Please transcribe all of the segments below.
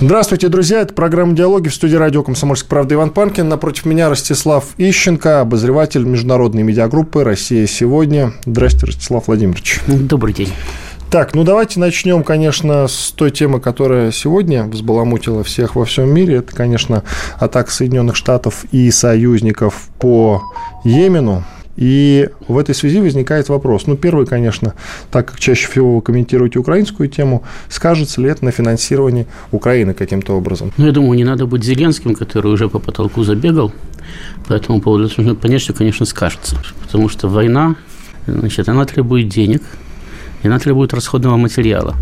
Здравствуйте, друзья. Это программа «Диалоги» в студии радио «Комсомольская правда» Иван Панкин. Напротив меня Ростислав Ищенко, обозреватель международной медиагруппы «Россия сегодня». Здравствуйте, Ростислав Владимирович. Добрый день. Так, ну давайте начнем, конечно, с той темы, которая сегодня взбаламутила всех во всем мире. Это, конечно, атака Соединенных Штатов и союзников по Йемену. И в этой связи возникает вопрос. Ну, первый, конечно, так как чаще всего вы комментируете украинскую тему, скажется ли это на финансировании Украины каким-то образом? Ну, я думаю, не надо быть Зеленским, который уже по потолку забегал. По этому поводу нужно понять, что, конечно, скажется. Потому что война, значит, она требует денег, и она требует расходного материала.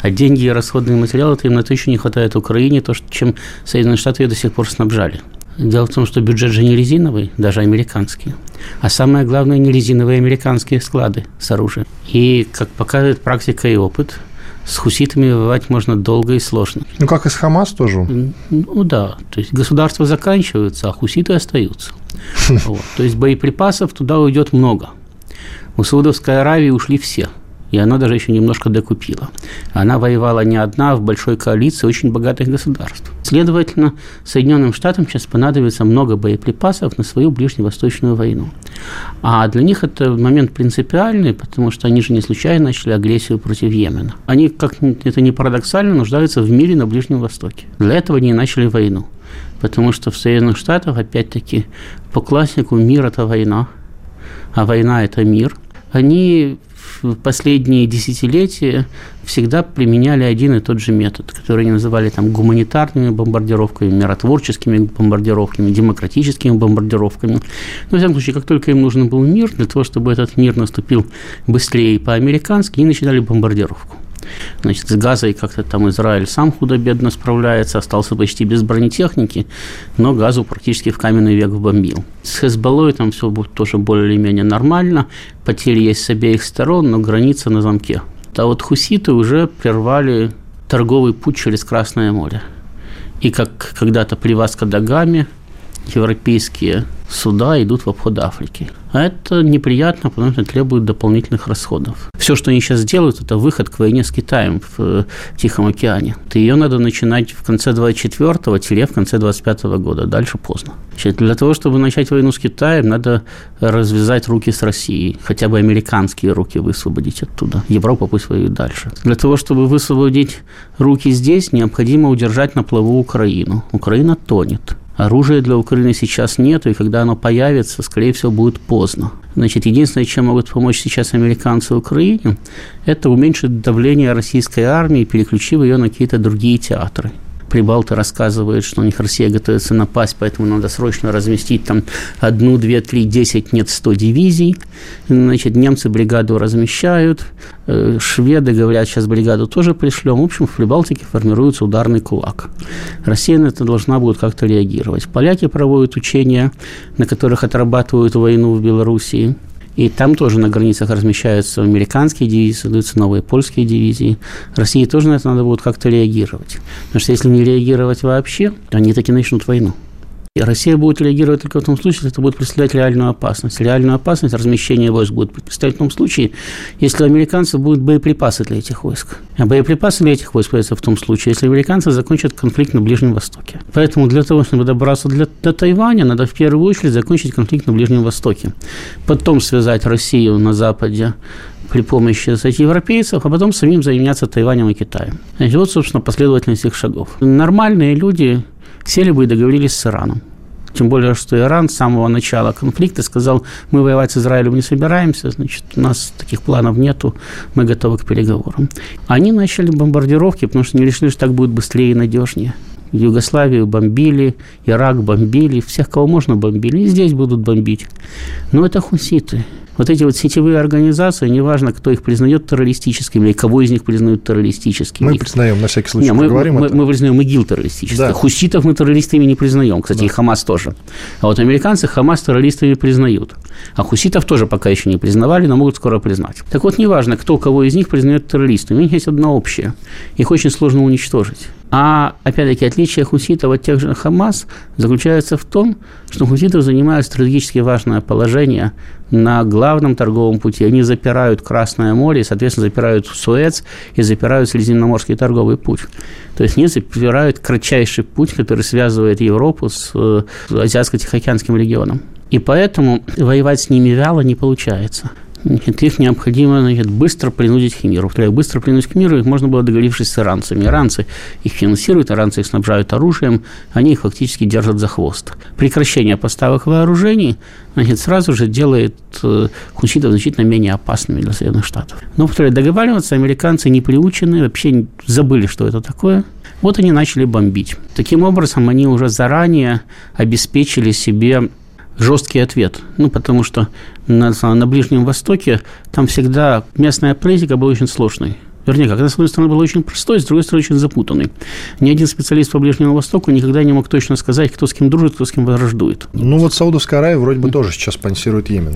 А деньги и расходные материалы, это им на то еще не хватает Украине, то, чем Соединенные Штаты ее до сих пор снабжали. Дело в том, что бюджет же не резиновый, даже американский. А самое главное, не резиновые американские склады с оружием. И, как показывает практика и опыт, с хуситами воевать можно долго и сложно. Ну, как и с Хамас тоже. Ну, да. То есть, государства заканчиваются, а хуситы остаются. Вот. То есть, боеприпасов туда уйдет много. У Саудовской Аравии ушли все – и она даже еще немножко докупила. Она воевала не одна, а в большой коалиции очень богатых государств. Следовательно, Соединенным Штатам сейчас понадобится много боеприпасов на свою ближневосточную войну. А для них это момент принципиальный, потому что они же не случайно начали агрессию против Йемена. Они, как это не парадоксально, нуждаются в мире на Ближнем Востоке. Для этого они начали войну. Потому что в Соединенных Штатах, опять-таки, по классику мир – это война, а война – это мир. Они последние десятилетия всегда применяли один и тот же метод, который они называли там гуманитарными бомбардировками, миротворческими бомбардировками, демократическими бомбардировками. Но, в всяком случае, как только им нужен был мир, для того, чтобы этот мир наступил быстрее по-американски, они начинали бомбардировку. Значит, с газой как-то там Израиль сам худо-бедно справляется, остался почти без бронетехники, но газу практически в каменный век вбомбил. С Хезболлой там все тоже более или менее нормально, потери есть с обеих сторон, но граница на замке. А вот хуситы уже прервали торговый путь через Красное море. И как когда-то при Васко-да европейские суда идут в обход Африки. А это неприятно, потому что требует дополнительных расходов. Все, что они сейчас делают, это выход к войне с Китаем в э, Тихом океане. Ее надо начинать в конце 24-го, теле в конце 25-го года. Дальше поздно. Значит, для того, чтобы начать войну с Китаем, надо развязать руки с Россией. Хотя бы американские руки высвободить оттуда. Европа пусть воюет дальше. Для того, чтобы высвободить руки здесь, необходимо удержать на плаву Украину. Украина тонет. Оружия для Украины сейчас нет, и когда оно появится, скорее всего, будет поздно. Значит, единственное, чем могут помочь сейчас американцы Украине, это уменьшить давление российской армии, переключив ее на какие-то другие театры. Прибалты рассказывают, что у них Россия готовится напасть, поэтому надо срочно разместить там одну, две, три, десять, нет, сто дивизий. Значит, немцы бригаду размещают, э, шведы говорят, сейчас бригаду тоже пришлем. В общем, в Прибалтике формируется ударный кулак. Россия на это должна будет как-то реагировать. Поляки проводят учения, на которых отрабатывают войну в Белоруссии. И там тоже на границах размещаются американские дивизии, создаются новые польские дивизии. России тоже на это надо будет как-то реагировать. Потому что если не реагировать вообще, то они таки начнут войну. И Россия будет реагировать только в том случае, если это будет представлять реальную опасность. Реальную опасность размещения войск будет представлять в том случае, если у американцев будут боеприпасы для этих войск. А боеприпасы для этих войск появятся в том случае, если американцы закончат конфликт на Ближнем Востоке. Поэтому для того, чтобы добраться для, до Тайваня, надо в первую очередь закончить конфликт на Ближнем Востоке. Потом связать Россию на Западе при помощи этих европейцев, а потом самим заняться Тайванем и Китаем. Значит, вот, собственно, последовательность их шагов. Нормальные люди сели бы и договорились с Ираном. Тем более, что Иран с самого начала конфликта сказал, мы воевать с Израилем не собираемся, значит, у нас таких планов нету, мы готовы к переговорам. Они начали бомбардировки, потому что не решили, что так будет быстрее и надежнее. Югославию бомбили, Ирак бомбили, всех, кого можно бомбили, и здесь будут бомбить. Но это хуситы вот эти вот сетевые организации, неважно, кто их признает террористическими или кого из них признают террористическими. Мы признаем, на всякий случай, не, мы, говорим мы, это. мы признаем ИГИЛ террористическими. Да. Хуситов мы террористами не признаем, кстати, да. и Хамас тоже. А вот американцы Хамас террористами признают. А хуситов тоже пока еще не признавали, но могут скоро признать. Так вот, неважно, кто кого из них признает террористами, у них есть одно общее. Их очень сложно уничтожить. А, опять-таки, отличие хуситов от тех же Хамас заключается в том, что хуситы занимают стратегически важное положение на главном торговом пути. Они запирают Красное море, соответственно, запирают Суэц и запирают Средиземноморский торговый путь. То есть они запирают кратчайший путь, который связывает Европу с э, Азиатско-Тихоокеанским регионом. И поэтому воевать с ними вяло не получается. Значит, их необходимо значит, быстро принудить к миру. Быстро принудить к миру их можно было договорившись с иранцами. Иранцы их финансируют, иранцы их снабжают оружием, они их фактически держат за хвост. Прекращение поставок вооружений значит, сразу же делает э, хуситов значительно менее опасными для Соединенных Штатов. Но, повторяю, договариваться американцы не приучены, вообще забыли, что это такое. Вот они начали бомбить. Таким образом, они уже заранее обеспечили себе жесткий ответ. Ну, потому что на, на Ближнем Востоке там всегда местная политика была очень сложной. Вернее, как, с одной стороны, был очень простой, с другой стороны, очень запутанный. Ни один специалист по Ближнему Востоку никогда не мог точно сказать, кто с кем дружит, кто с кем враждует. Ну, вот Саудовская Аравия вроде бы тоже сейчас спонсирует Йемен.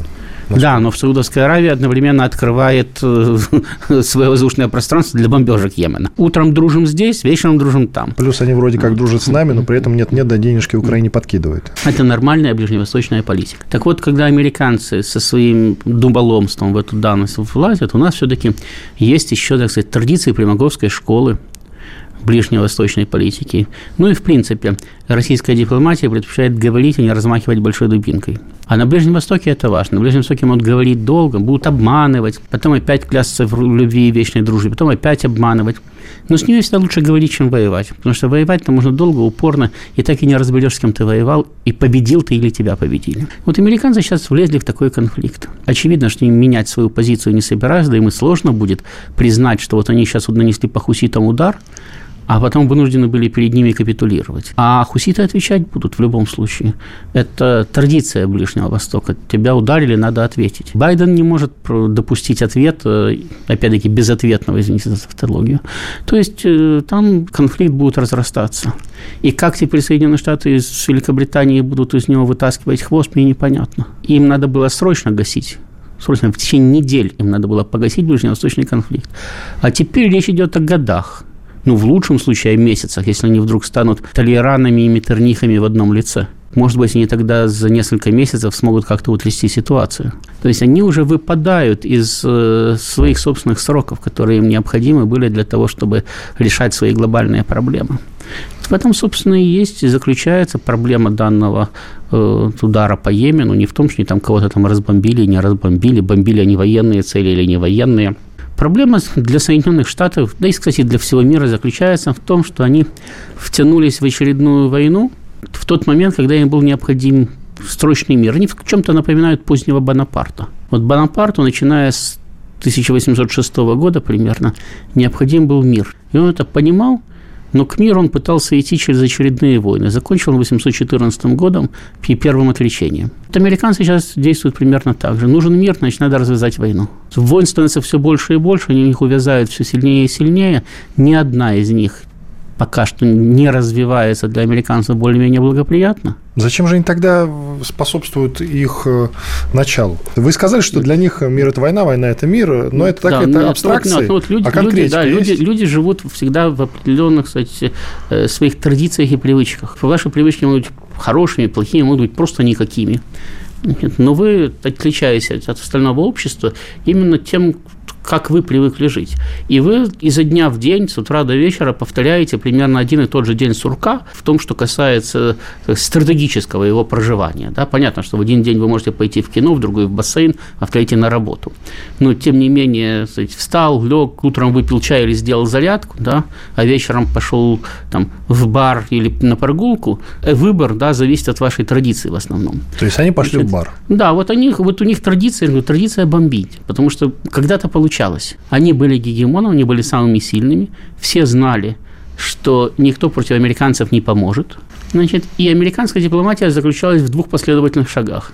Да, но в Саудовской Аравии одновременно открывает э, свое воздушное пространство для бомбежек Йемена. Утром дружим здесь, вечером дружим там. Плюс они вроде как дружат с нами, но при этом нет-нет, да денежки Украине подкидывают. Это нормальная ближневосточная политика. Так вот, когда американцы со своим дуболомством в эту данность влазят, у нас все-таки есть еще, так сказать, традиции Примаковской школы, ближневосточной политики. Ну и, в принципе, российская дипломатия предпочитает говорить, а не размахивать большой дубинкой. А на Ближнем Востоке это важно. На Ближнем Востоке могут говорить долго, будут обманывать, потом опять клясться в любви и вечной дружбе, потом опять обманывать. Но с ними всегда лучше говорить, чем воевать. Потому что воевать-то можно долго, упорно, и так и не разберешь, с кем ты воевал, и победил ты или тебя победили. Вот американцы сейчас влезли в такой конфликт. Очевидно, что им менять свою позицию не собираются, да им и сложно будет признать, что вот они сейчас вот нанесли по хуситам удар, а потом вынуждены были перед ними капитулировать. А хуситы отвечать будут в любом случае. Это традиция Ближнего Востока. Тебя ударили, надо ответить. Байден не может допустить ответ, э, опять-таки, безответного, извините за тавтологию. То есть э, там конфликт будет разрастаться. И как теперь Соединенные Штаты из Великобритании будут из него вытаскивать хвост, мне непонятно. Им надо было срочно гасить срочно, в течение недель им надо было погасить ближневосточный конфликт. А теперь речь идет о годах ну, в лучшем случае, месяцах, если они вдруг станут толеранами и метернихами в одном лице. Может быть, они тогда за несколько месяцев смогут как-то утрясти ситуацию. То есть они уже выпадают из э, своих собственных сроков, которые им необходимы были для того, чтобы решать свои глобальные проблемы. В этом, собственно, и есть и заключается проблема данного э, удара по Йемену. Не в том, что они там кого-то там разбомбили, не разбомбили, бомбили они военные цели или не военные – Проблема для Соединенных Штатов, да и, кстати, для всего мира заключается в том, что они втянулись в очередную войну в тот момент, когда им был необходим срочный мир. Они в чем-то напоминают позднего Бонапарта. Вот Бонапарту, начиная с 1806 года примерно, необходим был мир. И он это понимал – но к миру он пытался идти через очередные войны. Закончил он 814 годом первым отречением. Вот американцы сейчас действуют примерно так же. Нужен мир, значит, надо развязать войну. Войн становится все больше и больше, они их увязают все сильнее и сильнее. Ни одна из них пока что не развивается для американцев более-менее благоприятно. Зачем же они тогда способствуют их э, началу? Вы сказали, что для них мир – это война, война – это мир, но это так, да, это абстракция, ну, вот люди, а люди, да, люди, люди живут всегда в определенных, кстати, э, своих традициях и привычках. Ваши привычки могут быть хорошими, плохими, могут быть просто никакими. Но вы отличаетесь от остального общества именно тем, как вы привыкли жить. И вы изо дня в день, с утра до вечера повторяете примерно один и тот же день сурка в том, что касается э, стратегического его проживания. Да? Понятно, что в один день вы можете пойти в кино, в другой в бассейн, а в третий на работу. Но, тем не менее, встал, лег, утром выпил чай или сделал зарядку, да? а вечером пошел там, в бар или на прогулку. Э, выбор да, зависит от вашей традиции в основном. То есть они пошли Значит, в бар? Да, вот, они, вот у них традиция, традиция бомбить. Потому что когда-то получалось получалось. Они были гегемоном, они были самыми сильными, все знали, что никто против американцев не поможет. Значит, и американская дипломатия заключалась в двух последовательных шагах.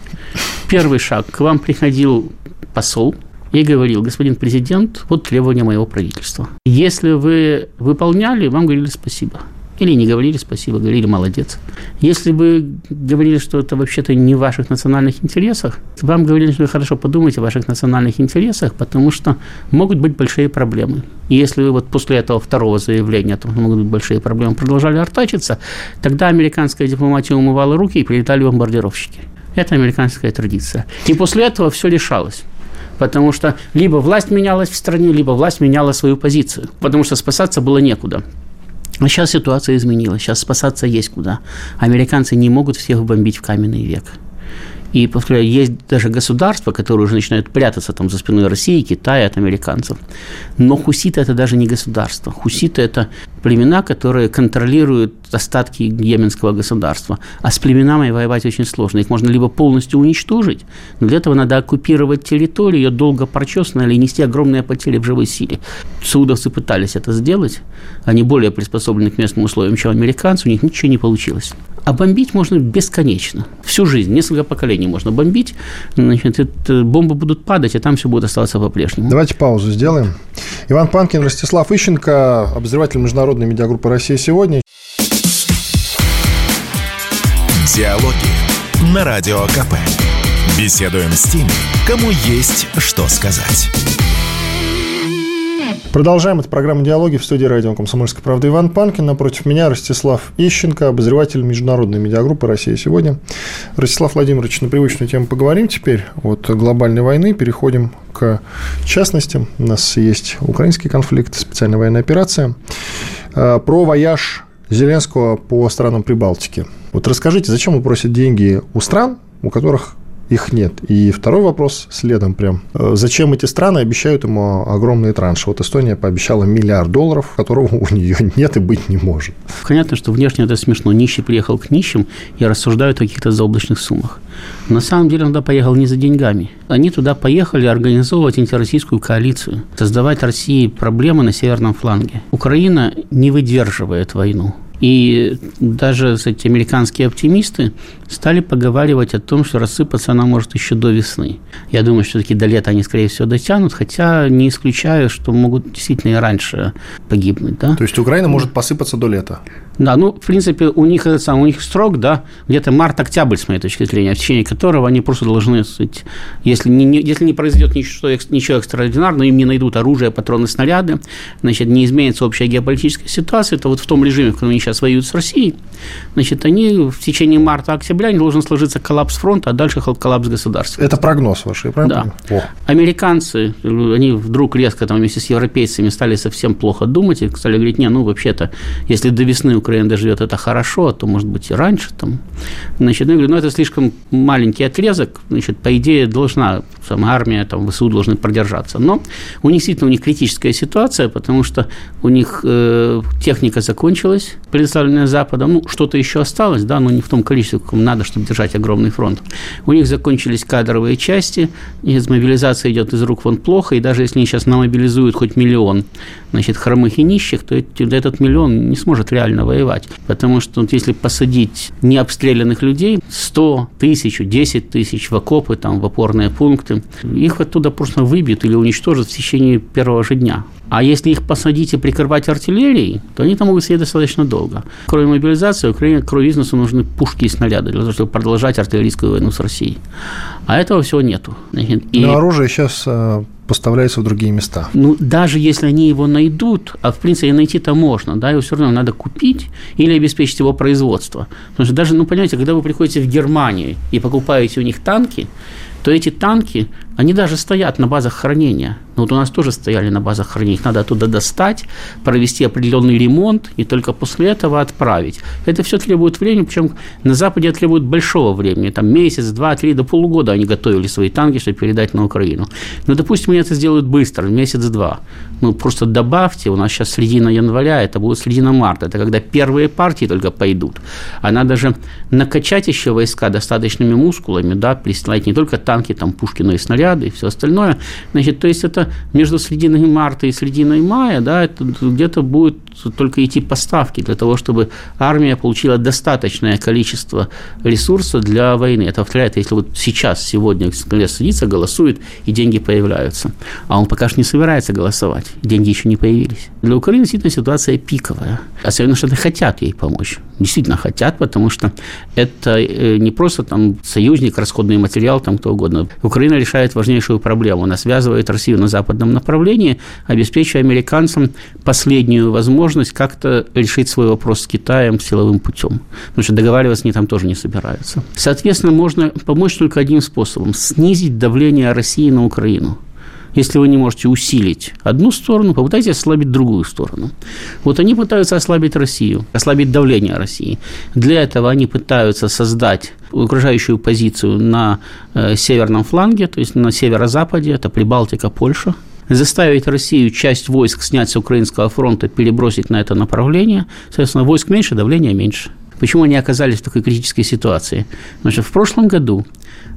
Первый шаг. К вам приходил посол и говорил, господин президент, вот требования моего правительства. Если вы выполняли, вам говорили спасибо. Или не говорили спасибо, говорили молодец. Если бы говорили, что это вообще-то не в ваших национальных интересах, вам говорили, что вы хорошо подумайте о ваших национальных интересах, потому что могут быть большие проблемы. И если вы вот после этого второго заявления, то могут быть большие проблемы, продолжали артачиться, тогда американская дипломатия умывала руки и прилетали бомбардировщики. Это американская традиция. И после этого все решалось потому что либо власть менялась в стране, либо власть меняла свою позицию, потому что спасаться было некуда. А сейчас ситуация изменилась, сейчас спасаться есть куда. Американцы не могут всех бомбить в каменный век. И, повторяю, есть даже государства, которые уже начинают прятаться там за спиной России, Китая от американцев. Но хуситы – это даже не государство. Хуситы – это племена, которые контролируют остатки йеменского государства. А с племенами воевать очень сложно. Их можно либо полностью уничтожить, но для этого надо оккупировать территорию, ее долго прочесано или нести огромные потери в живой силе. Саудовцы пытались это сделать. Они более приспособлены к местным условиям, чем американцы. У них ничего не получилось. А бомбить можно бесконечно. Всю жизнь, несколько поколений можно бомбить. Значит, это, бомбы будут падать, а там все будет оставаться по-прежнему. Давайте паузу сделаем. Иван Панкин, Ростислав Ищенко, обозреватель Международной медиагруппы «Россия сегодня». Диалоги на Радио КП. Беседуем с теми, кому есть что сказать. Продолжаем эту программу «Диалоги» в студии радио «Комсомольская правда» Иван Панкин. Напротив меня Ростислав Ищенко, обозреватель международной медиагруппы «Россия сегодня». Ростислав Владимирович, на привычную тему поговорим теперь. От глобальной войны переходим к частностям. У нас есть украинский конфликт, специальная военная операция. А, про вояж Зеленского по странам Прибалтики. Вот расскажите, зачем он просит деньги у стран, у которых их нет. И второй вопрос следом прям. Э, зачем эти страны обещают ему огромные транши? Вот Эстония пообещала миллиард долларов, которого у нее нет и быть не может. Понятно, что внешне это смешно. Нищий приехал к нищим и рассуждают о каких-то заоблачных суммах. На самом деле он туда поехал не за деньгами. Они туда поехали организовывать антироссийскую коалицию, создавать России проблемы на северном фланге. Украина не выдерживает войну. И даже эти американские оптимисты стали поговаривать о том, что рассыпаться она может еще до весны. Я думаю, что все-таки до лета они, скорее всего, дотянут, хотя не исключаю, что могут действительно и раньше погибнуть. Да? То есть Украина может посыпаться до лета? Да, ну, в принципе, у них, сам, у них срок, да, где-то март-октябрь, с моей точки зрения, в течение которого они просто должны, сказать, если не, не, если не произойдет ничего, ничего экстраординарного, им не найдут оружие, патроны, снаряды, значит, не изменится общая геополитическая ситуация, то вот в том режиме, в котором они сейчас воюют с Россией, значит, они в течение марта-октября не должен сложиться коллапс фронта, а дальше коллапс государства. Это прогноз ваш, я правильно Да. О. Американцы, они вдруг резко там вместе с европейцами стали совсем плохо думать и стали говорить, не, ну, вообще-то, если до весны Украина доживет, это хорошо, а то, может быть, и раньше. Там. Значит, ну, я говорю, ну, это слишком маленький отрезок, значит, по идее, должна сама армия, там, ВСУ должны продержаться. Но у них действительно у них критическая ситуация, потому что у них э, техника закончилась, предоставленная Западом, ну, что-то еще осталось, да, но не в том количестве, каком надо, чтобы держать огромный фронт. У них закончились кадровые части, и мобилизация идет из рук вон плохо, и даже если они сейчас намобилизуют хоть миллион, значит, хромых и нищих, то этот миллион не сможет реально воевать. Потому что вот, если посадить необстрелянных людей, 100 тысяч, 10 тысяч в окопы, там, в опорные пункты, их оттуда просто выбьют или уничтожат в течение первого же дня. А если их посадить и прикрывать артиллерией, то они там могут сидеть достаточно долго. Кроме мобилизации, Украине, кроме бизнесу нужны пушки и снаряды для того, чтобы продолжать артиллерийскую войну с Россией. А этого всего нету. И... Но оружие сейчас э, поставляется в другие места. Ну, даже если они его найдут, а в принципе найти-то можно, да, его все равно надо купить или обеспечить его производство. Потому что даже, ну, понимаете, когда вы приходите в Германию и покупаете у них танки, то эти танки, они даже стоят на базах хранения. Ну, вот у нас тоже стояли на базах хранения. Их надо оттуда достать, провести определенный ремонт и только после этого отправить. Это все требует времени, причем на Западе требует большого времени. Там месяц, два, три, до полугода они готовили свои танки, чтобы передать на Украину. Но, допустим, они это сделают быстро, месяц-два. Ну, просто добавьте, у нас сейчас середина января, это будет середина марта. Это когда первые партии только пойдут. А надо же накачать еще войска достаточными мускулами, да, присылать не только танки, там, пушки, но и снаряды снаряды и все остальное. Значит, то есть это между серединой марта и серединой мая, да, это где-то будет только идти поставки для того, чтобы армия получила достаточное количество ресурсов для войны. Это повторяет, если вот сейчас, сегодня Конгресс садится, голосует, и деньги появляются. А он пока что не собирается голосовать, деньги еще не появились. Для Украины действительно ситуация пиковая. А Соединенные Штаты хотят ей помочь. Действительно хотят, потому что это э, не просто там союзник, расходный материал, там кто угодно. Украина решает важнейшую проблему. Она связывает Россию на западном направлении, обеспечивая американцам последнюю возможность как-то решить свой вопрос с Китаем силовым путем. Потому что договариваться они там тоже не собираются. Соответственно, можно помочь только одним способом – снизить давление России на Украину – если вы не можете усилить одну сторону, попытайтесь ослабить другую сторону. Вот они пытаются ослабить Россию, ослабить давление России. Для этого они пытаются создать угрожающую позицию на э, северном фланге, то есть на северо-западе, это Прибалтика, Польша, заставить Россию часть войск снять с украинского фронта, перебросить на это направление. Соответственно, войск меньше, давление меньше. Почему они оказались в такой критической ситуации? Что в прошлом году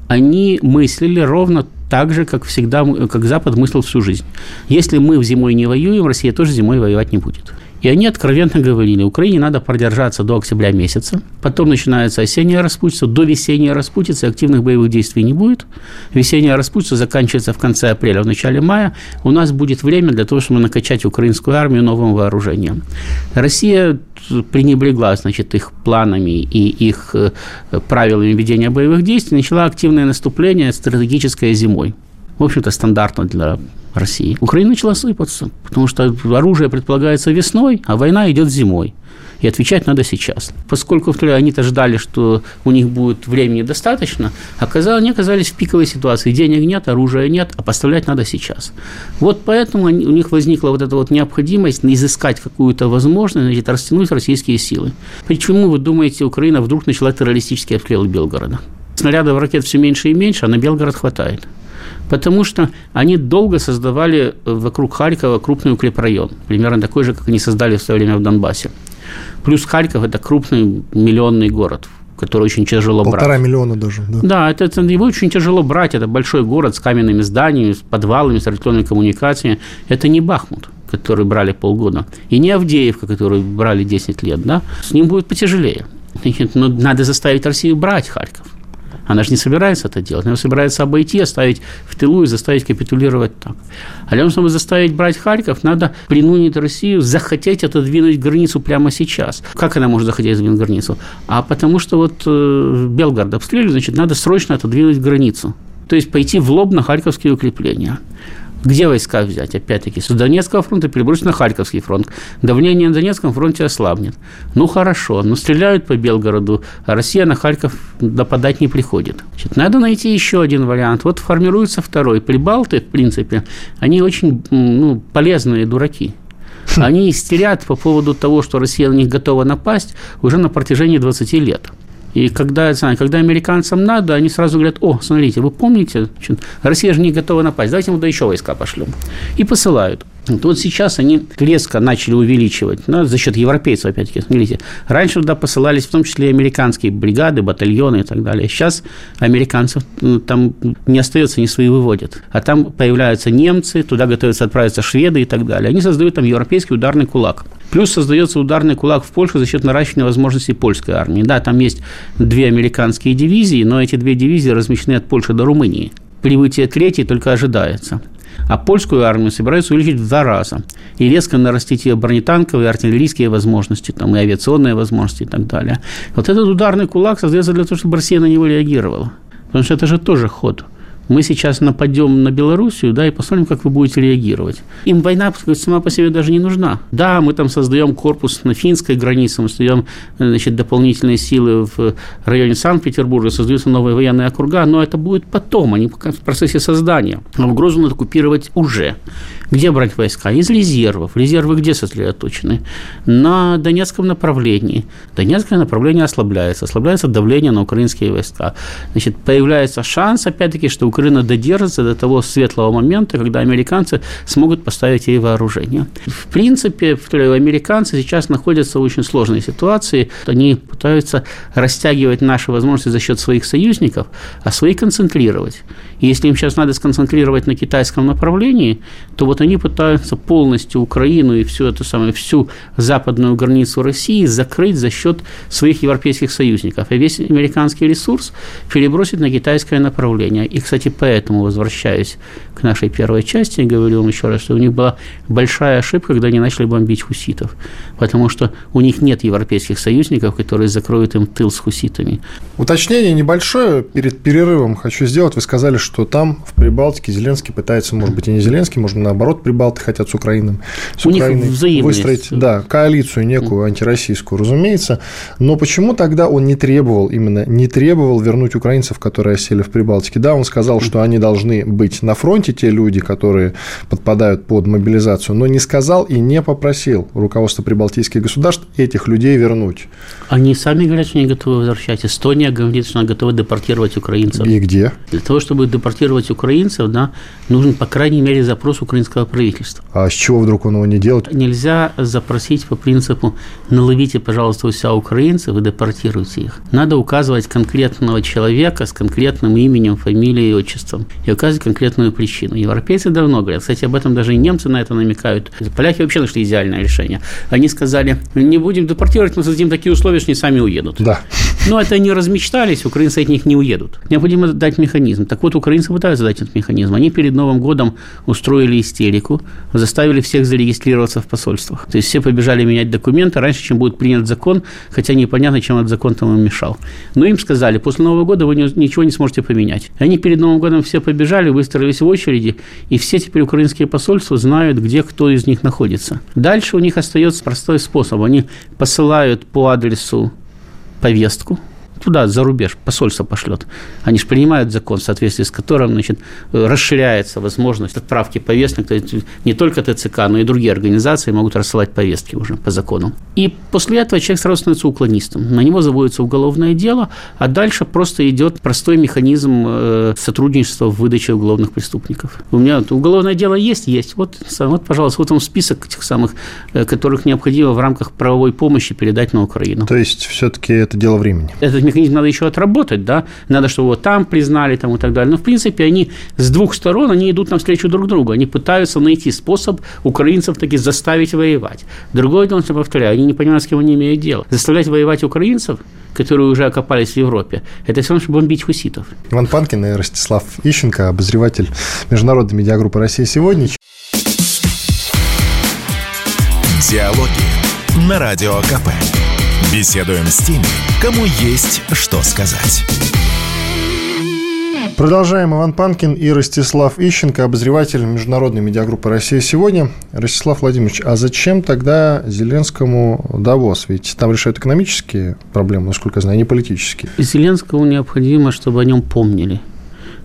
они мыслили ровно так же, как всегда, как Запад мыслил всю жизнь. Если мы зимой не воюем, Россия тоже зимой воевать не будет. И они откровенно говорили, Украине надо продержаться до октября месяца, потом начинается осенняя распутица, до весенней распутицы активных боевых действий не будет. Весенняя распутица заканчивается в конце апреля, в начале мая. У нас будет время для того, чтобы накачать украинскую армию новым вооружением. Россия пренебрегла, значит, их планами и их э, правилами ведения боевых действий, начала активное наступление стратегическое зимой. В общем-то, стандартно для России. Украина начала сыпаться, потому что оружие предполагается весной, а война идет зимой. И отвечать надо сейчас. Поскольку они-то ждали, что у них будет времени достаточно, оказалось, они оказались в пиковой ситуации. Денег нет, оружия нет, а поставлять надо сейчас. Вот поэтому у них возникла вот эта вот необходимость изыскать какую-то возможность, значит, растянуть российские силы. Почему, вы думаете, Украина вдруг начала террористический обстрел Белгорода? Снарядов ракет все меньше и меньше, а на Белгород хватает. Потому что они долго создавали вокруг Харькова крупный укрепрайон, примерно такой же, как они создали в свое время в Донбассе. Плюс Харьков – это крупный миллионный город, который очень тяжело Полтора брать. Полтора миллиона даже. Да, да это, это, его очень тяжело брать. Это большой город с каменными зданиями, с подвалами, с электронной коммуникацией. Это не Бахмут который брали полгода, и не Авдеевка, которую брали 10 лет, да, с ним будет потяжелее. Но надо заставить Россию брать Харьков. Она же не собирается это делать. Она собирается обойти, оставить в тылу и заставить капитулировать так. А для того, чтобы заставить брать Харьков, надо принудить Россию захотеть отодвинуть границу прямо сейчас. Как она может захотеть отодвинуть границу? А потому что вот э, Белгород обстреливают, значит, надо срочно отодвинуть границу. То есть пойти в лоб на харьковские укрепления. Где войска взять? Опять-таки, с Донецкого фронта перебросить на Харьковский фронт. Давление на Донецком фронте ослабнет. Ну, хорошо, но стреляют по Белгороду, а Россия на Харьков нападать не приходит. Значит, надо найти еще один вариант. Вот формируется второй. Прибалты, в принципе, они очень ну, полезные дураки. Они истерят по поводу того, что Россия на них готова напасть уже на протяжении 20 лет. И когда, когда американцам надо, они сразу говорят, о, смотрите, вы помните, Россия же не готова напасть, давайте мы туда еще войска пошлем. И посылают. Вот сейчас они резко начали увеличивать, ну, за счет европейцев, опять-таки, смотрите. Раньше туда посылались в том числе американские бригады, батальоны и так далее. Сейчас американцев ну, там не остается, не свои выводят. А там появляются немцы, туда готовятся отправиться шведы и так далее. Они создают там европейский ударный кулак. Плюс создается ударный кулак в Польше за счет наращивания возможностей польской армии. Да, там есть две американские дивизии, но эти две дивизии размещены от Польши до Румынии. Прибытие третьей только ожидается а польскую армию собираются увеличить в два раза и резко нарастить ее бронетанковые, артиллерийские возможности, там, и авиационные возможности и так далее. Вот этот ударный кулак создается для того, чтобы Россия на него реагировала. Потому что это же тоже ход мы сейчас нападем на Белоруссию, да, и посмотрим, как вы будете реагировать. Им война сама по себе даже не нужна. Да, мы там создаем корпус на финской границе, мы создаем значит, дополнительные силы в районе Санкт-Петербурга, создаются новые военные округа, но это будет потом, они в процессе создания. Но угрозу надо купировать уже. Где брать войска? Из резервов. Резервы где сосредоточены? На Донецком направлении. Донецкое направление ослабляется. Ослабляется давление на украинские войска. Значит, появляется шанс, опять-таки, что Украина додержится до того светлого момента, когда американцы смогут поставить ей вооружение. В принципе, американцы сейчас находятся в очень сложной ситуации. Они пытаются растягивать наши возможности за счет своих союзников, а свои концентрировать. И если им сейчас надо сконцентрировать на китайском направлении, то вот они пытаются полностью Украину и всю эту самую, всю западную границу России закрыть за счет своих европейских союзников. И весь американский ресурс перебросить на китайское направление. И, кстати, поэтому возвращаюсь к нашей первой части говорю вам еще раз, что у них была большая ошибка, когда они начали бомбить хуситов. Потому что у них нет европейских союзников, которые закроют им тыл с хуситами. Уточнение небольшое перед перерывом хочу сделать. Вы сказали, что что там, в Прибалтике, Зеленский пытается, может быть, и не Зеленский, может, наоборот, Прибалты хотят с Украиной, с У Украиной них выстроить да, коалицию некую антироссийскую, разумеется. Но почему тогда он не требовал, именно не требовал вернуть украинцев, которые осели в Прибалтике? Да, он сказал, что они должны быть на фронте, те люди, которые подпадают под мобилизацию, но не сказал и не попросил руководство прибалтийских государств этих людей вернуть. Они сами говорят, что не готовы возвращать. Эстония говорит, что она готова депортировать украинцев. И где? Для того, чтобы депортировать украинцев, да, нужен, по крайней мере, запрос украинского правительства. А с чего вдруг он его не делает? Нельзя запросить по принципу «наловите, пожалуйста, у себя украинцев и депортируйте их». Надо указывать конкретного человека с конкретным именем, фамилией отчеством и указывать конкретную причину. Европейцы давно говорят, кстати, об этом даже и немцы на это намекают. Поляки вообще нашли идеальное решение. Они сказали, не будем депортировать, мы создадим такие условия, что они сами уедут. Да. Но это они размечтались, украинцы от них не уедут. Необходимо дать механизм. Так вот, украинцы пытаются дать этот механизм. Они перед Новым годом устроили истерику, заставили всех зарегистрироваться в посольствах. То есть все побежали менять документы раньше, чем будет принят закон, хотя непонятно, чем этот закон там им мешал. Но им сказали, после Нового года вы ничего не сможете поменять. Они перед Новым годом все побежали, выстроились в очереди, и все теперь украинские посольства знают, где кто из них находится. Дальше у них остается простой способ. Они посылают по адресу повестку – туда, за рубеж, посольство пошлет. Они же принимают закон, в соответствии с которым значит, расширяется возможность отправки повесток. То есть не только ТЦК, но и другие организации могут рассылать повестки уже по закону. И после этого человек сразу становится уклонистом. На него заводится уголовное дело, а дальше просто идет простой механизм э, сотрудничества в выдаче уголовных преступников. У меня уголовное дело есть? Есть. Вот, вот пожалуйста, вот вам список этих самых, э, которых необходимо в рамках правовой помощи передать на Украину. То есть, все-таки это дело времени. Это механизм надо еще отработать, да, надо, чтобы его там признали там, и так далее. Но, в принципе, они с двух сторон, они идут навстречу друг другу, они пытаются найти способ украинцев таки заставить воевать. Другое дело, что, повторяю, они не понимают, с кем они имеют дело. Заставлять воевать украинцев, которые уже окопались в Европе, это все равно, что бомбить хуситов. Иван Панкин и Ростислав Ищенко, обозреватель Международной медиагруппы «Россия сегодня». Диалоги на Радио КП. Беседуем с теми, кому есть что сказать. Продолжаем. Иван Панкин и Ростислав Ищенко, обозреватель международной медиагруппы «Россия сегодня». Ростислав Владимирович, а зачем тогда Зеленскому Давос? Ведь там решают экономические проблемы, насколько я знаю, а не политические. Зеленскому необходимо, чтобы о нем помнили –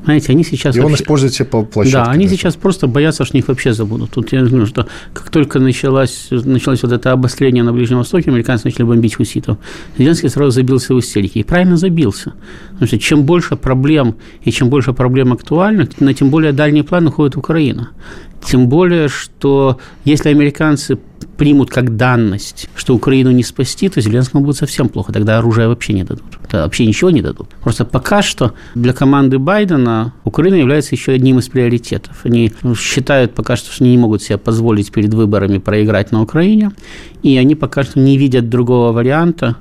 знаете, они сейчас... И он вообще... использует все площадки. Да, они даже. сейчас просто боятся, что них вообще забудут. Тут я думаю, что как только началось, началось вот это обострение на Ближнем Востоке, американцы начали бомбить хуситов. Зеленский сразу забился в истерике. И правильно забился. Потому что чем больше проблем и чем больше проблем актуальных, на тем более дальний план уходит Украина. Тем более, что если американцы примут как данность, что Украину не спасти, то Зеленскому будет совсем плохо. Тогда оружие вообще не дадут. Тогда вообще ничего не дадут. Просто пока что для команды Байдена Украина является еще одним из приоритетов. Они считают пока что, что они не могут себе позволить перед выборами проиграть на Украине. И они пока что не видят другого варианта,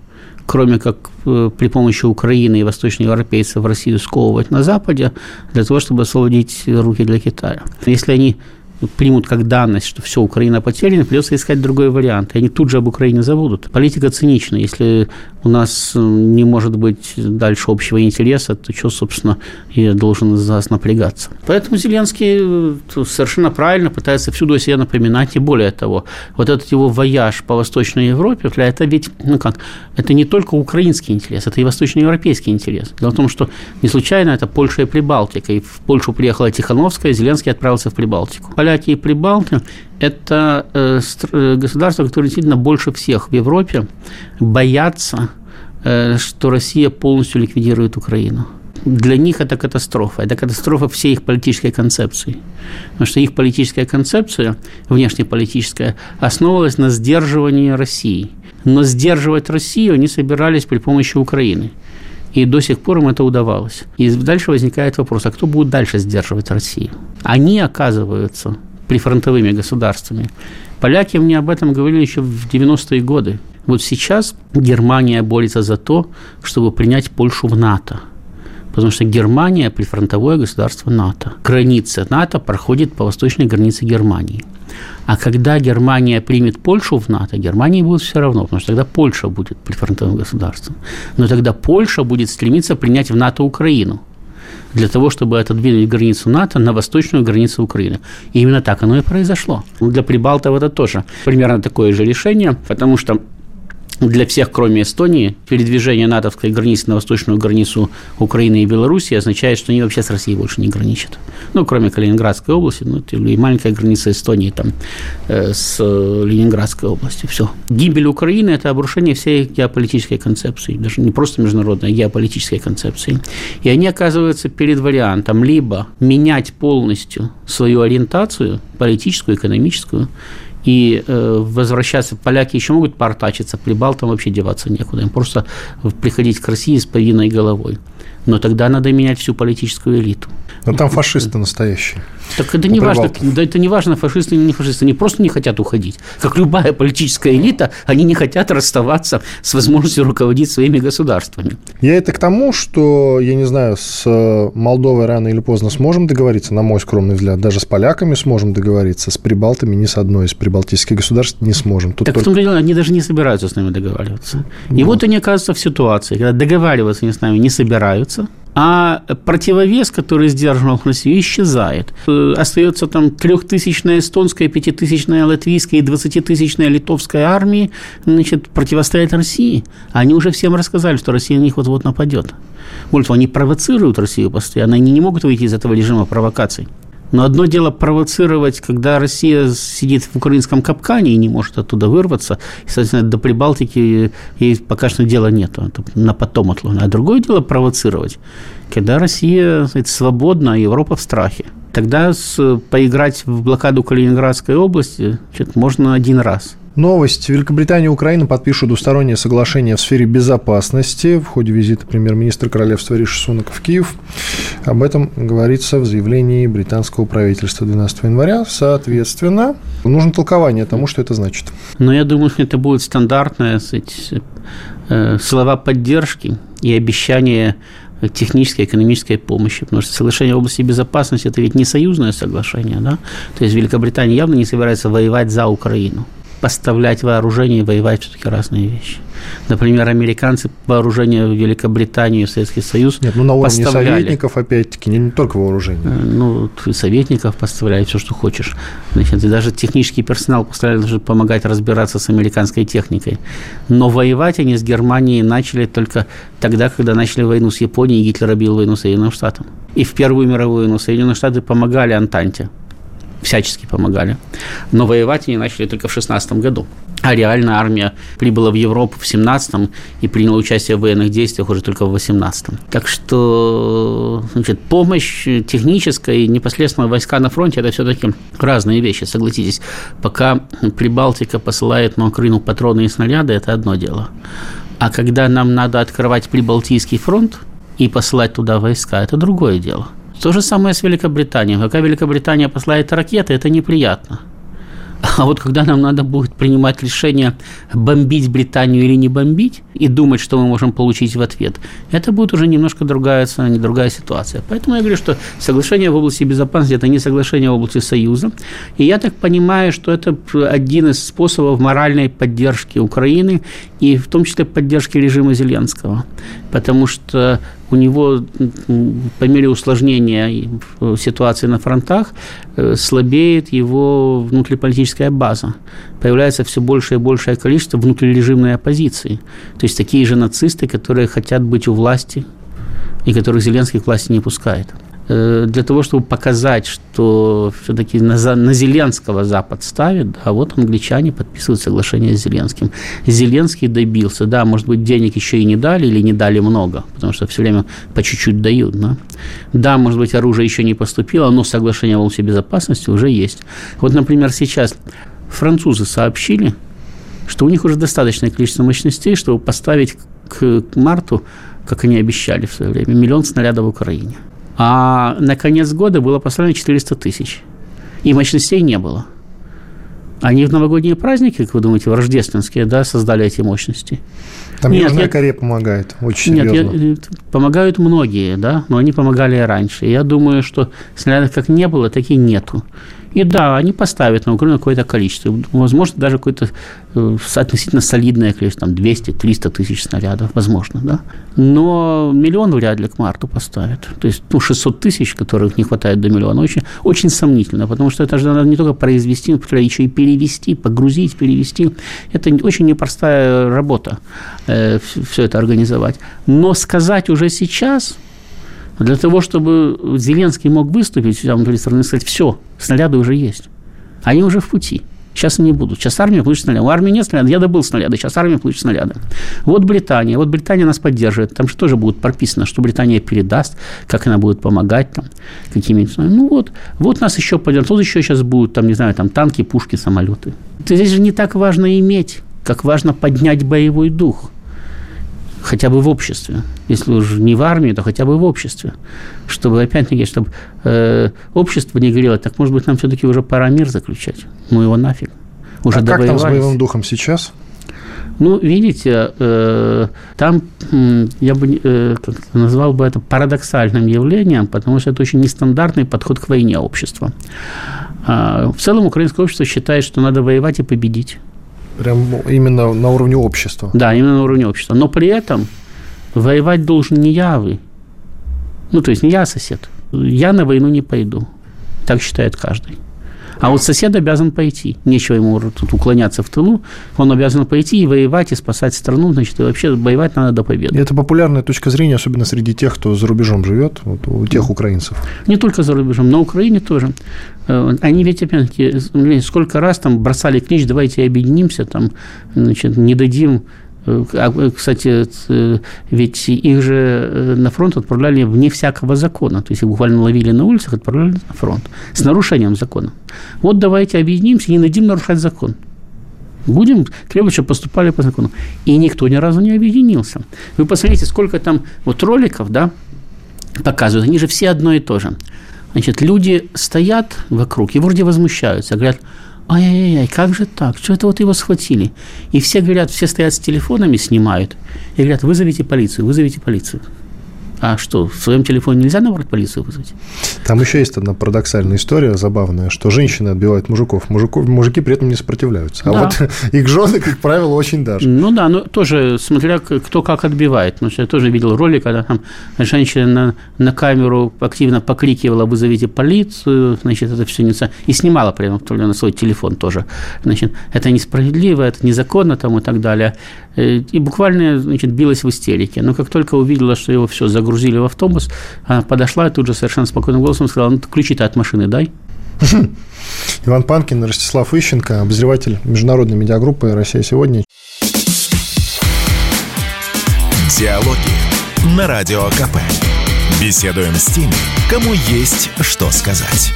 кроме как э, при помощи Украины и восточноевропейцев Россию сковывать на Западе, для того, чтобы освободить руки для Китая. Если они примут как данность, что все, Украина потеряна, придется искать другой вариант. И они тут же об Украине забудут. Политика цинична. Если у нас не может быть дальше общего интереса, то что, собственно, я должен из нас напрягаться. Поэтому Зеленский э, совершенно правильно пытается всюду о себе напоминать. И более того, вот этот его вояж по Восточной Европе, это ведь, ну как, это не только украинский интерес, это и восточноевропейский интерес. Дело в том, что не случайно это Польша и Прибалтика. И в Польшу приехала Тихановская, Зеленский отправился в Прибалтику поляки и прибалты – это э, э, государства, которые действительно больше всех в Европе боятся, э, что Россия полностью ликвидирует Украину. для них это катастрофа. Это катастрофа всей их политической концепции. Потому что их политическая концепция, внешнеполитическая, основывалась на сдерживании России. Но сдерживать Россию они собирались при помощи Украины. И до сих пор им это удавалось. И дальше возникает вопрос, а кто будет дальше сдерживать Россию? Они оказываются прифронтовыми государствами. Поляки мне об этом говорили еще в 90-е годы. Вот сейчас Германия борется за то, чтобы принять Польшу в НАТО. Потому что Германия – прифронтовое государство НАТО. Граница НАТО проходит по восточной границе Германии. А когда Германия примет Польшу в НАТО, Германии будет все равно, потому что тогда Польша будет прифронтовым государством. Но тогда Польша будет стремиться принять в НАТО Украину для того, чтобы отодвинуть границу НАТО на восточную границу Украины. И именно так оно и произошло. Для Прибалтов это тоже примерно такое же решение, потому что для всех, кроме Эстонии, передвижение натовской границы на восточную границу Украины и Белоруссии означает, что они вообще с Россией больше не граничат. Ну, кроме Калининградской области, ну, и маленькая граница Эстонии там э, с Ленинградской областью. Все. Гибель Украины – это обрушение всей геополитической концепции, даже не просто международной, а геополитической концепции. И они оказываются перед вариантом либо менять полностью свою ориентацию, политическую, экономическую, и э, возвращаться, поляки еще могут портачиться, прибалтам вообще деваться некуда, им просто приходить к России с повинной головой. Но тогда надо менять всю политическую элиту. Но там фашисты настоящие. Так это не важно, да это не важно, фашисты или не фашисты, они просто не хотят уходить. Как любая политическая элита, они не хотят расставаться с возможностью руководить своими государствами. Я это к тому, что, я не знаю, с Молдовой рано или поздно сможем договориться, на мой скромный взгляд, даже с поляками сможем договориться, с прибалтами ни с одной из прибалтийских государств не сможем. Тут так только... в том дело, они даже не собираются с нами договариваться. И вот. вот они оказываются в ситуации, когда договариваться они с нами не собираются, а противовес, который сдерживал Россию, исчезает. Э, остается там трехтысячная эстонская, пятитысячная латвийская и двадцатитысячная литовская армии, значит, противостоять России. Они уже всем рассказали, что Россия на них вот-вот нападет. Более того, они провоцируют Россию постоянно, они не могут выйти из этого режима провокаций. Но одно дело провоцировать, когда Россия сидит в украинском капкане и не может оттуда вырваться, и, соответственно, до Прибалтики ей пока что дела нет, это на потом отложено. А другое дело провоцировать, когда Россия сказать, свободна, а Европа в страхе. Тогда с, поиграть в блокаду Калининградской области можно один раз – Новость. Великобритания и Украина подпишут двустороннее соглашение в сфере безопасности в ходе визита премьер-министра Королевства Риши Сунака в Киев. Об этом говорится в заявлении британского правительства 12 января. Соответственно, нужно толкование тому, что это значит. Но я думаю, что это будет стандартное э, слова поддержки и обещание технической, экономической помощи, потому что соглашение в области безопасности – это ведь не союзное соглашение, да? То есть Великобритания явно не собирается воевать за Украину поставлять вооружение и воевать все-таки разные вещи. Например, американцы вооружение в Великобританию и Советский Союз Нет, ну на уровне поставляли. советников, опять-таки, не, не только вооружение. Э, ну, советников поставляют все, что хочешь. Значит, и даже технический персонал поставляли, чтобы помогать разбираться с американской техникой. Но воевать они с Германией начали только тогда, когда начали войну с Японией, и Гитлер объявил войну Соединенным Штатам. И в Первую мировую войну Соединенные Штаты помогали Антанте всячески помогали. Но воевать они начали только в 16 году. А реально армия прибыла в Европу в 17-м и приняла участие в военных действиях уже только в 18-м. Так что значит, помощь техническая и непосредственно войска на фронте – это все-таки разные вещи, согласитесь. Пока Прибалтика посылает на Украину патроны и снаряды – это одно дело. А когда нам надо открывать Прибалтийский фронт и посылать туда войска – это другое дело. То же самое с Великобританией. Пока Великобритания посылает ракеты, это неприятно. А вот когда нам надо будет принимать решение, бомбить Британию или не бомбить, и думать, что мы можем получить в ответ, это будет уже немножко другая, другая ситуация. Поэтому я говорю, что соглашение в области безопасности – это не соглашение в области Союза. И я так понимаю, что это один из способов моральной поддержки Украины и в том числе поддержки режима Зеленского. Потому что у него по мере усложнения ситуации на фронтах э, слабеет его внутриполитическая база. Появляется все большее и большее количество внутрирежимной оппозиции. То есть такие же нацисты, которые хотят быть у власти и которых Зеленский к власти не пускает. Э, для того, чтобы показать, что все-таки на, на Зеленского Запад ставит, а вот англичане подписывают соглашение с Зеленским. Зеленский добился, да, может быть, денег еще и не дали или не дали много, потому что все время по чуть-чуть дают, да. Да, может быть, оружие еще не поступило, но соглашение о волсе безопасности уже есть. Вот, например, сейчас французы сообщили, что у них уже достаточное количество мощностей, чтобы поставить к марту, как они обещали в свое время, миллион снарядов в Украине. А на конец года было поставлено 400 тысяч. И мощностей не было. Они в новогодние праздники, как вы думаете, в рождественские, да, создали эти мощности? Там нет, Южная я... Корея помогает очень нет, серьезно. Я... помогают многие, да, но они помогали и раньше. Я думаю, что снарядов как не было, так и нету. И да, они поставят на Украину какое-то количество. Возможно, даже какое-то э, относительно солидное количество, там 200-300 тысяч снарядов, возможно, да. Но миллион вряд ли к марту поставят. То есть, ну, 600 тысяч, которых не хватает до миллиона, очень, очень сомнительно, потому что это же надо не только произвести, но еще и перевести, погрузить, перевести. Это очень непростая работа, э, все это организовать. Но сказать уже сейчас, для того, чтобы Зеленский мог выступить, там, страны сказать, все, снаряды уже есть. Они уже в пути. Сейчас они будут. Сейчас армия получит снаряды. У армии нет снарядов. Я добыл снаряды. Сейчас армия получит снаряды. Вот Британия. Вот Британия нас поддерживает. Там же тоже будет прописано, что Британия передаст, как она будет помогать, там, какими Ну вот, вот нас еще поддержат. Тут еще сейчас будут, там, не знаю, там танки, пушки, самолеты. Здесь же не так важно иметь, как важно поднять боевой дух – хотя бы в обществе. Если уже не в армии, то хотя бы в обществе. Чтобы, опять-таки, чтобы э, общество не говорило, так, может быть, нам все-таки уже пора мир заключать. Ну, его нафиг. Уже а как там с боевым духом сейчас? Ну, видите, э, там я бы э, назвал бы это парадоксальным явлением, потому что это очень нестандартный подход к войне общества. А, в целом украинское общество считает, что надо воевать и победить. Прям именно на уровне общества. Да, именно на уровне общества. Но при этом воевать должен не я, а вы. Ну, то есть не я, а сосед. Я на войну не пойду. Так считает каждый. А вот сосед обязан пойти. Нечего ему тут уклоняться в тылу. Он обязан пойти и воевать, и спасать страну. Значит, и вообще воевать надо до победы. это популярная точка зрения, особенно среди тех, кто за рубежом живет, вот у тех украинцев. Не только за рубежом, на Украине тоже. Э, они ведь, опять-таки, сколько раз там бросали клич, давайте объединимся, там, значит, не дадим кстати, э, ведь их же э, на фронт отправляли вне всякого закона. То есть их буквально ловили на улицах, отправляли на фронт с нарушением закона. Вот давайте объединимся и не дадим нарушать закон. Будем требовать, чтобы поступали по закону. И никто ни разу не объединился. Вы посмотрите, сколько там вот роликов, да, показывают. Они же все одно и то же. Значит, люди стоят вокруг и вроде возмущаются, говорят, ай-яй-яй, как же так? Что это вот его схватили? И все говорят, все стоят с телефонами, снимают, и говорят, вызовите полицию, вызовите полицию. А что, в своем телефоне нельзя, наоборот, полицию вызвать? Там еще есть одна парадоксальная история забавная, что женщины отбивают мужиков, мужиков мужики при этом не сопротивляются. А да. вот их жены, как правило, очень даже. Ну да, ну тоже, смотря кто как отбивает. Потому что я тоже видел ролик, когда там женщина на, на камеру активно покрикивала «вызовите полицию», значит, это все не... И снимала прямо на свой телефон тоже. Значит, это несправедливо, это незаконно там и так далее. Э, и буквально, значит, билась в истерике. Но как только увидела, что его все загрузили в автобус, она подошла и тут же совершенно спокойным голосом сказала, ну, ключи-то от машины дай. Иван Панкин, Ростислав Ищенко, обозреватель международной медиагруппы «Россия сегодня». Диалоги на Радио КП. Беседуем с теми, кому есть что сказать.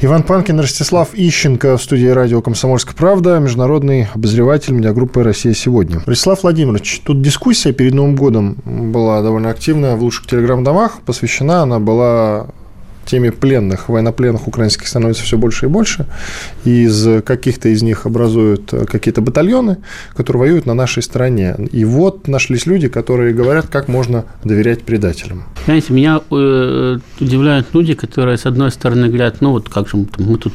Иван Панкин, Ростислав Ищенко в студии радио «Комсомольская правда», международный обозреватель медиагруппы «Россия сегодня». Ростислав Владимирович, тут дискуссия перед Новым годом была довольно активная в лучших телеграм-домах. Посвящена она была теме пленных, военнопленных украинских становится все больше и больше. И из каких-то из них образуют какие-то батальоны, которые воюют на нашей стороне. И вот нашлись люди, которые говорят, как можно доверять предателям. Знаете, меня э, удивляют люди, которые, с одной стороны, говорят, ну вот как же мы, мы тут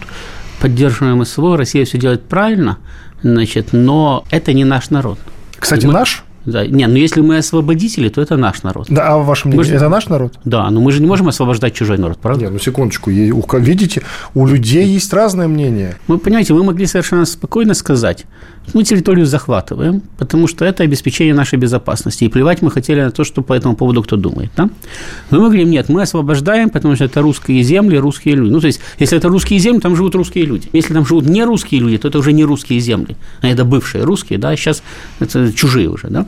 поддерживаем СВО, Россия все делает правильно, значит, но это не наш народ. Кстати, мы... наш? Да. Не, ну если мы освободители, то это наш народ. Да, а в вашем мнении, же... это наш народ? Да, но мы же не можем освобождать чужой народ, правда? Нет, ну секундочку, видите, у людей есть разное мнение. Вы понимаете, вы могли совершенно спокойно сказать, мы территорию захватываем, потому что это обеспечение нашей безопасности. И плевать мы хотели на то, что по этому поводу кто думает. Да? Но мы говорим, нет, мы освобождаем, потому что это русские земли, русские люди. Ну, то есть, если это русские земли, там живут русские люди. Если там живут не русские люди, то это уже не русские земли. А это бывшие русские, да, сейчас это чужие уже, да.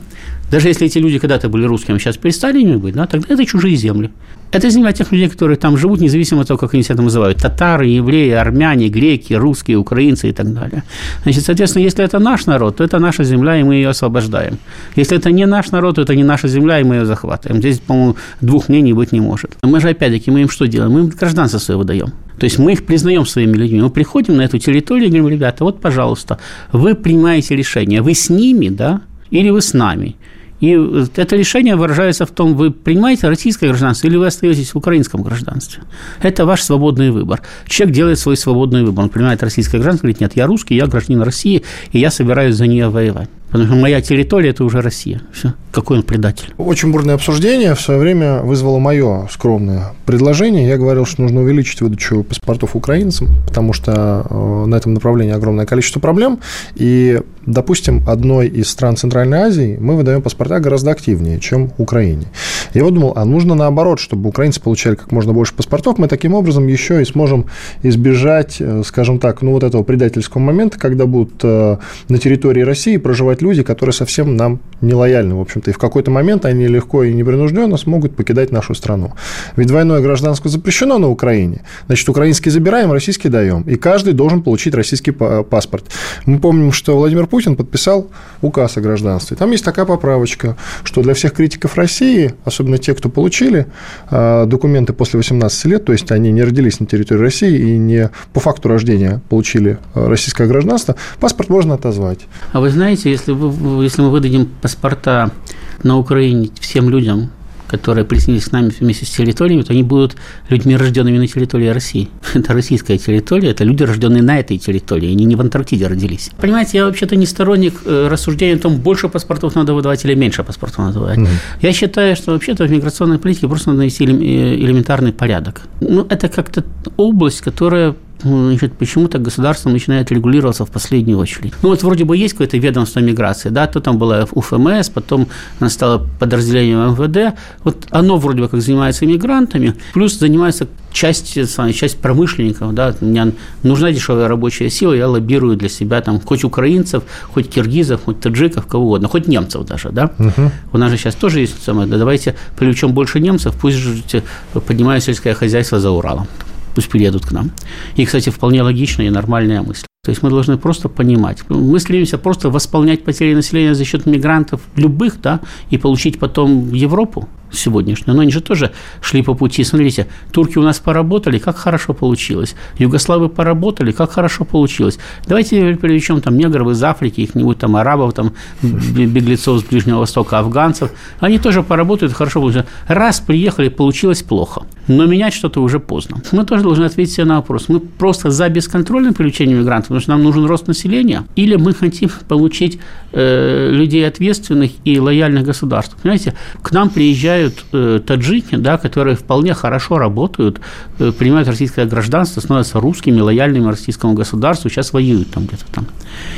Даже если эти люди когда-то были русскими, а сейчас перестали ими быть, да, тогда это чужие земли. Это земля тех людей, которые там живут, независимо от того, как они себя там называют. Татары, евреи, армяне, греки, русские, украинцы и так далее. Значит, соответственно, если это наш народ, то это наша земля, и мы ее освобождаем. Если это не наш народ, то это не наша земля, и мы ее захватываем. Здесь, по-моему, двух мнений быть не может. Мы же, опять-таки, мы им что делаем? Мы им гражданство свое выдаем. То есть мы их признаем своими людьми. Мы приходим на эту территорию и говорим, ребята, вот, пожалуйста, вы принимаете решение, вы с ними, да, или вы с нами. И это решение выражается в том, вы принимаете российское гражданство или вы остаетесь в украинском гражданстве. Это ваш свободный выбор. Человек делает свой свободный выбор. Он принимает российское гражданство, говорит, нет, я русский, я гражданин России, и я собираюсь за нее воевать. Потому что моя территория – это уже Россия. Все. Какой он предатель. Очень бурное обсуждение в свое время вызвало мое скромное предложение. Я говорил, что нужно увеличить выдачу паспортов украинцам, потому что э, на этом направлении огромное количество проблем. И, допустим, одной из стран Центральной Азии мы выдаем паспорта гораздо активнее, чем Украине. Я вот думал, а нужно наоборот, чтобы украинцы получали как можно больше паспортов. Мы таким образом еще и сможем избежать, э, скажем так, ну вот этого предательского момента, когда будут э, на территории России проживать бывают люди, которые совсем нам не лояльны, в общем-то, и в какой-то момент они легко и непринужденно смогут покидать нашу страну. Ведь двойное гражданство запрещено на Украине, значит, украинский забираем, российский даем, и каждый должен получить российский паспорт. Мы помним, что Владимир Путин подписал указ о гражданстве. Там есть такая поправочка, что для всех критиков России, особенно те, кто получили а, документы после 18 лет, то есть они не родились на территории России и не по факту рождения получили а, российское гражданство, паспорт можно отозвать. А вы знаете, если если, вы, если мы выдадим паспорта на Украине всем людям, которые присоединились к нами вместе с территориями, то они будут людьми, рожденными на территории России. Это российская территория, это люди, рожденные на этой территории, они не в Антарктиде родились. Понимаете, я вообще-то не сторонник э, рассуждения о том, больше паспортов надо выдавать или меньше паспортов надо выдавать. Mm. Я считаю, что вообще-то в миграционной политике просто надо навести э, элементарный порядок. Ну, это как-то область, которая значит, почему-то государство начинает регулироваться в последнюю очередь. Ну, вот вроде бы есть какое-то ведомство миграции, да, то там было УФМС, потом оно стало подразделением МВД. Вот оно вроде бы как занимается иммигрантами, плюс занимается часть, часть промышленников, да, мне нужна дешевая рабочая сила, я лоббирую для себя там хоть украинцев, хоть киргизов, хоть таджиков, кого угодно, хоть немцев даже, да. Угу. У нас же сейчас тоже есть самое, да, давайте привлечем больше немцев, пусть же поднимают сельское хозяйство за Уралом пусть приедут к нам. И, кстати, вполне логичная и нормальная мысль. То есть мы должны просто понимать. Мы стремимся просто восполнять потери населения за счет мигрантов любых, да, и получить потом Европу сегодняшнюю. Но они же тоже шли по пути. Смотрите, турки у нас поработали, как хорошо получилось. Югославы поработали, как хорошо получилось. Давайте привлечем там негров из Африки, их-нибудь там арабов, там беглецов с Ближнего Востока, афганцев. Они тоже поработают, хорошо получилось. Раз приехали, получилось плохо. Но менять что-то уже поздно. Мы тоже должны ответить себе на вопрос. Мы просто за бесконтрольное привлечение мигрантов, потому что нам нужен рост населения, или мы хотим получить э, людей ответственных и лояльных государств. Понимаете, к нам приезжают э, таджики, да, которые вполне хорошо работают, э, принимают российское гражданство, становятся русскими, лояльными российскому государству, сейчас воюют там где-то там.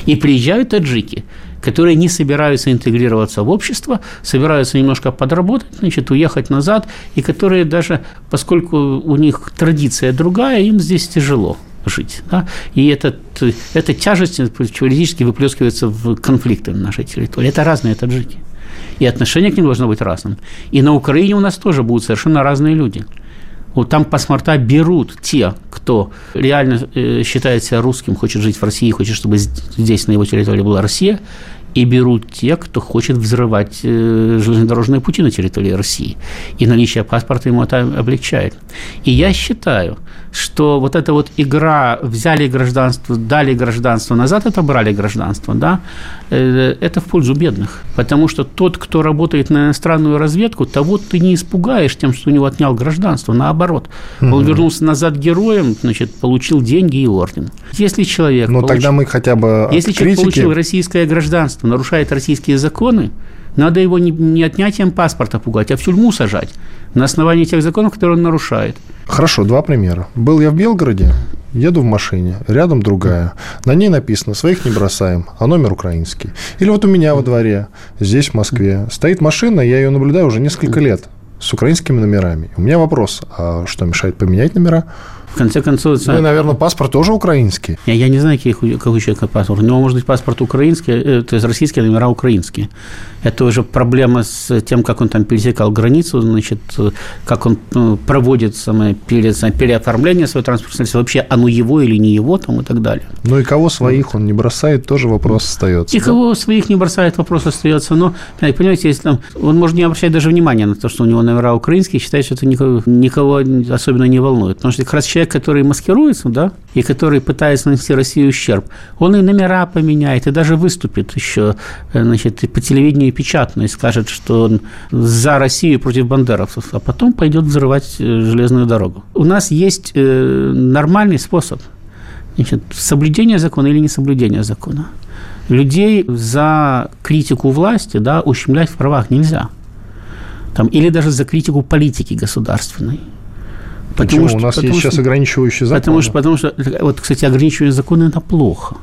И приезжают таджики, которые не собираются интегрироваться в общество, собираются немножко подработать, значит, уехать назад, и которые даже, поскольку у них традиция другая, им здесь тяжело жить. Да? И этот, эта тяжесть юридически выплескивается в конфликты на нашей территории. Это разные таджики. И отношение к ним должно быть разным. И на Украине у нас тоже будут совершенно разные люди. Вот там паспорта берут те, кто реально э, считает себя русским, хочет жить в России, хочет, чтобы здесь, на его территории была Россия, и берут те, кто хочет взрывать э, железнодорожные пути на территории России. И наличие паспорта ему это облегчает. И я считаю, что вот эта вот игра «взяли гражданство, дали гражданство, назад отобрали гражданство», да, э, это в пользу бедных. Потому что тот, кто работает на иностранную разведку, того ты не испугаешь тем, что у него отнял гражданство. Наоборот, угу. он вернулся назад героем, значит, получил деньги и орден. Если человек... Но получил, тогда мы хотя бы Если критики... человек получил российское гражданство, нарушает российские законы, надо его не, не отнятием паспорта пугать, а в тюрьму сажать на основании тех законов, которые он нарушает. Хорошо, два примера. Был я в Белгороде, еду в машине, рядом другая, на ней написано «своих не бросаем», а номер украинский. Или вот у меня во дворе, здесь, в Москве, стоит машина, я ее наблюдаю уже несколько лет с украинскими номерами. У меня вопрос, а что мешает поменять номера? Конце концов... Ну, и, наверное, паспорт тоже украинский. Я, я не знаю, какой у человека паспорт. У него может быть паспорт украинский, э, то есть российские номера украинские. Это уже проблема с тем, как он там пересекал границу, значит, как он ну, проводит самое пере, переоформление своего транспортного средства, вообще оно его или не его там и так далее. Ну и кого своих он не бросает, тоже вопрос остается. И да? кого своих не бросает, вопрос остается. Но, понимаете, если там, он может не обращать даже внимания на то, что у него номера украинские, считает, что это никого, никого особенно не волнует. Потому что как раз человек, который маскируется, да, и который пытается нанести России ущерб, он и номера поменяет, и даже выступит еще, э, значит, по телевидению и печатно, и скажет, что он за Россию против бандеровцев, а потом пойдет взрывать э, железную дорогу. У нас есть э, нормальный способ значит, соблюдения закона или несоблюдения закона. Людей за критику власти да, ущемлять в правах нельзя. Там, или даже за критику политики государственной. Почему? Потому что, У нас есть сейчас ограничивающие законы. Потому что, потому что, вот, кстати, ограничивающие законы – это плохо.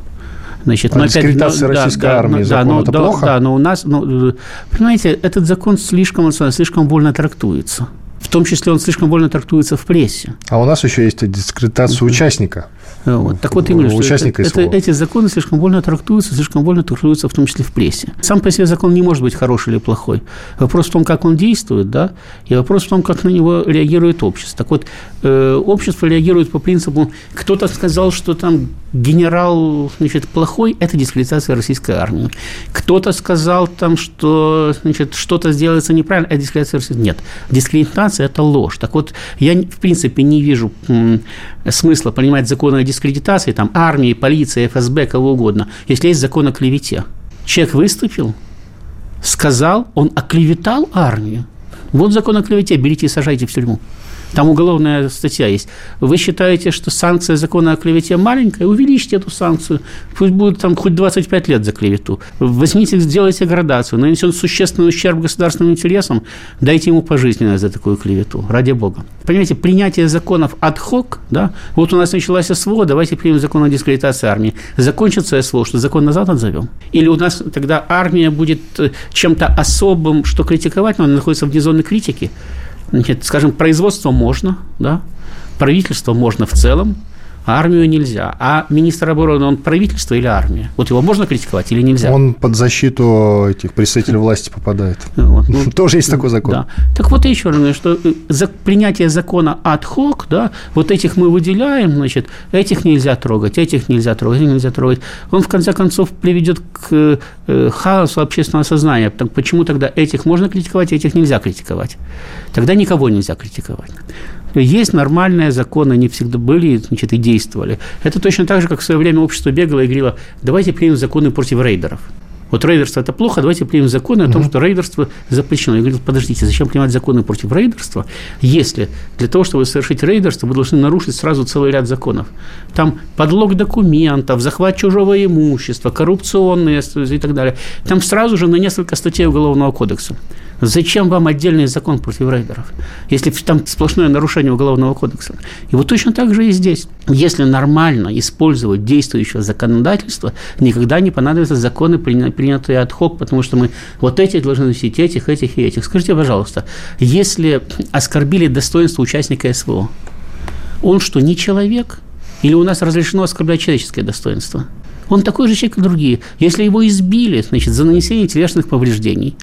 Значит, а но дискредитация опять, российской да, армии, да, закон, но, это да, плохо? Да, но у нас, ну, понимаете, этот закон слишком, слишком больно трактуется. В том числе он слишком больно трактуется в прессе. А у нас еще есть дискредитация участника. Вот. Так вот, именно, что это, это, эти законы слишком больно трактуются, слишком больно трактуются в том числе в прессе. Сам по себе закон не может быть хороший или плохой. Вопрос в том, как он действует, да, и вопрос в том, как на него реагирует общество. Так вот, э, общество реагирует по принципу, кто-то сказал, что там генерал, значит, плохой, это дискредитация российской армии. Кто-то сказал там, что, значит, что-то сделается неправильно, это дискредитация российской Нет, дискредитация – это ложь. Так вот, я, в принципе, не вижу смысла принимать законы о дискредитации, там, армии, полиции, ФСБ, кого угодно, если есть закон о клевете. Человек выступил, сказал, он оклеветал армию. Вот закон о клевете, берите и сажайте в тюрьму. Там уголовная статья есть. Вы считаете, что санкция закона о клевете маленькая? Увеличьте эту санкцию. Пусть будет там хоть 25 лет за клевету. Возьмите, сделайте градацию. Нанесет существенный ущерб государственным интересам, дайте ему пожизненно за такую клевету. Ради бога. Понимаете, принятие законов hoc, да, вот у нас началась СВО, давайте примем закон о дискредитации армии. Закончится СВО, что закон назад отзовем? Или у нас тогда армия будет э, чем-то особым, что критиковать, но она находится вне зоны критики? Значит, скажем, производство можно, да, правительство можно в целом, армию нельзя. А министр обороны, он правительство или армия? Вот его можно критиковать или нельзя? Он под защиту этих представителей власти попадает. Вот, ну, Тоже есть такой закон. Да. Так вот еще раз, что э, за принятие закона ad да, вот этих мы выделяем, значит, этих нельзя трогать, этих нельзя трогать, этих нельзя трогать. Он, в конце концов, приведет к э, хаосу общественного сознания. Так почему тогда этих можно критиковать, а этих нельзя критиковать? Тогда никого нельзя критиковать. Есть нормальные законы, они всегда были значит, и действовали. Это точно так же, как в свое время общество бегало и говорило, давайте примем законы против рейдеров. Вот рейдерство – это плохо, давайте примем законы о том, что рейдерство запрещено. Я говорю, подождите, зачем принимать законы против рейдерства, если для того, чтобы совершить рейдерство, вы должны нарушить сразу целый ряд законов. Там подлог документов, захват чужого имущества, коррупционные и так далее. Там сразу же на несколько статей Уголовного кодекса. Зачем вам отдельный закон против рейдеров, если там сплошное нарушение Уголовного кодекса? И вот точно так же и здесь. Если нормально использовать действующее законодательство, никогда не понадобятся законы, принятые от хок, потому что мы вот этих должны носить, этих, этих и этих. Скажите, пожалуйста, если оскорбили достоинство участника СВО, он что, не человек? Или у нас разрешено оскорблять человеческое достоинство? Он такой же человек, как другие. Если его избили, значит, за нанесение телесных повреждений,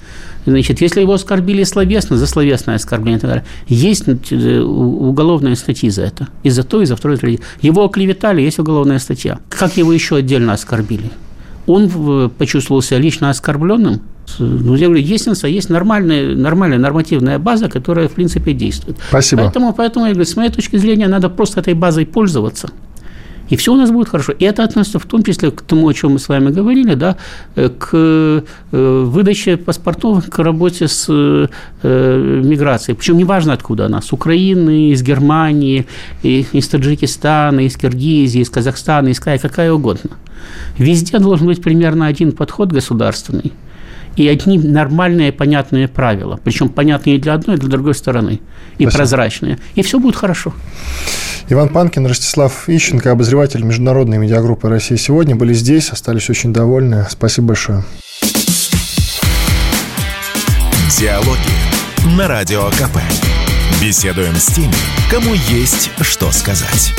значит, если его оскорбили словесно, за словесное оскорбление, так далее, есть э, уголовная статья за это. И за то, и за второе. Его оклеветали, есть уголовная статья. Как его еще отдельно оскорбили? Он почувствовал себя лично оскорбленным, ну, я говорю, есть, есть нормальная, нормальная нормативная база, которая, в принципе, действует. Спасибо. Поэтому, поэтому, я говорю, с моей точки зрения, надо просто этой базой пользоваться – и все у нас будет хорошо. И это относится в том числе к тому, о чем мы с вами говорили, да, э, к э, выдаче паспортов, к работе с э, миграцией. Причем неважно, откуда она, с Украины, из Германии, из Таджикистана, из Киргизии, из Казахстана, из Кая, какая угодно. Везде должен быть примерно один подход государственный и одни нормальные, понятные правила. Причем понятные и для одной, и для другой стороны. И Спасибо. прозрачные. И все будет хорошо. Иван Панкин, Ростислав Ищенко, обозреватель международной медиагруппы «Россия сегодня» были здесь, остались очень довольны. Спасибо большое. Диалоги на Радио КП. Беседуем с теми, кому есть что сказать.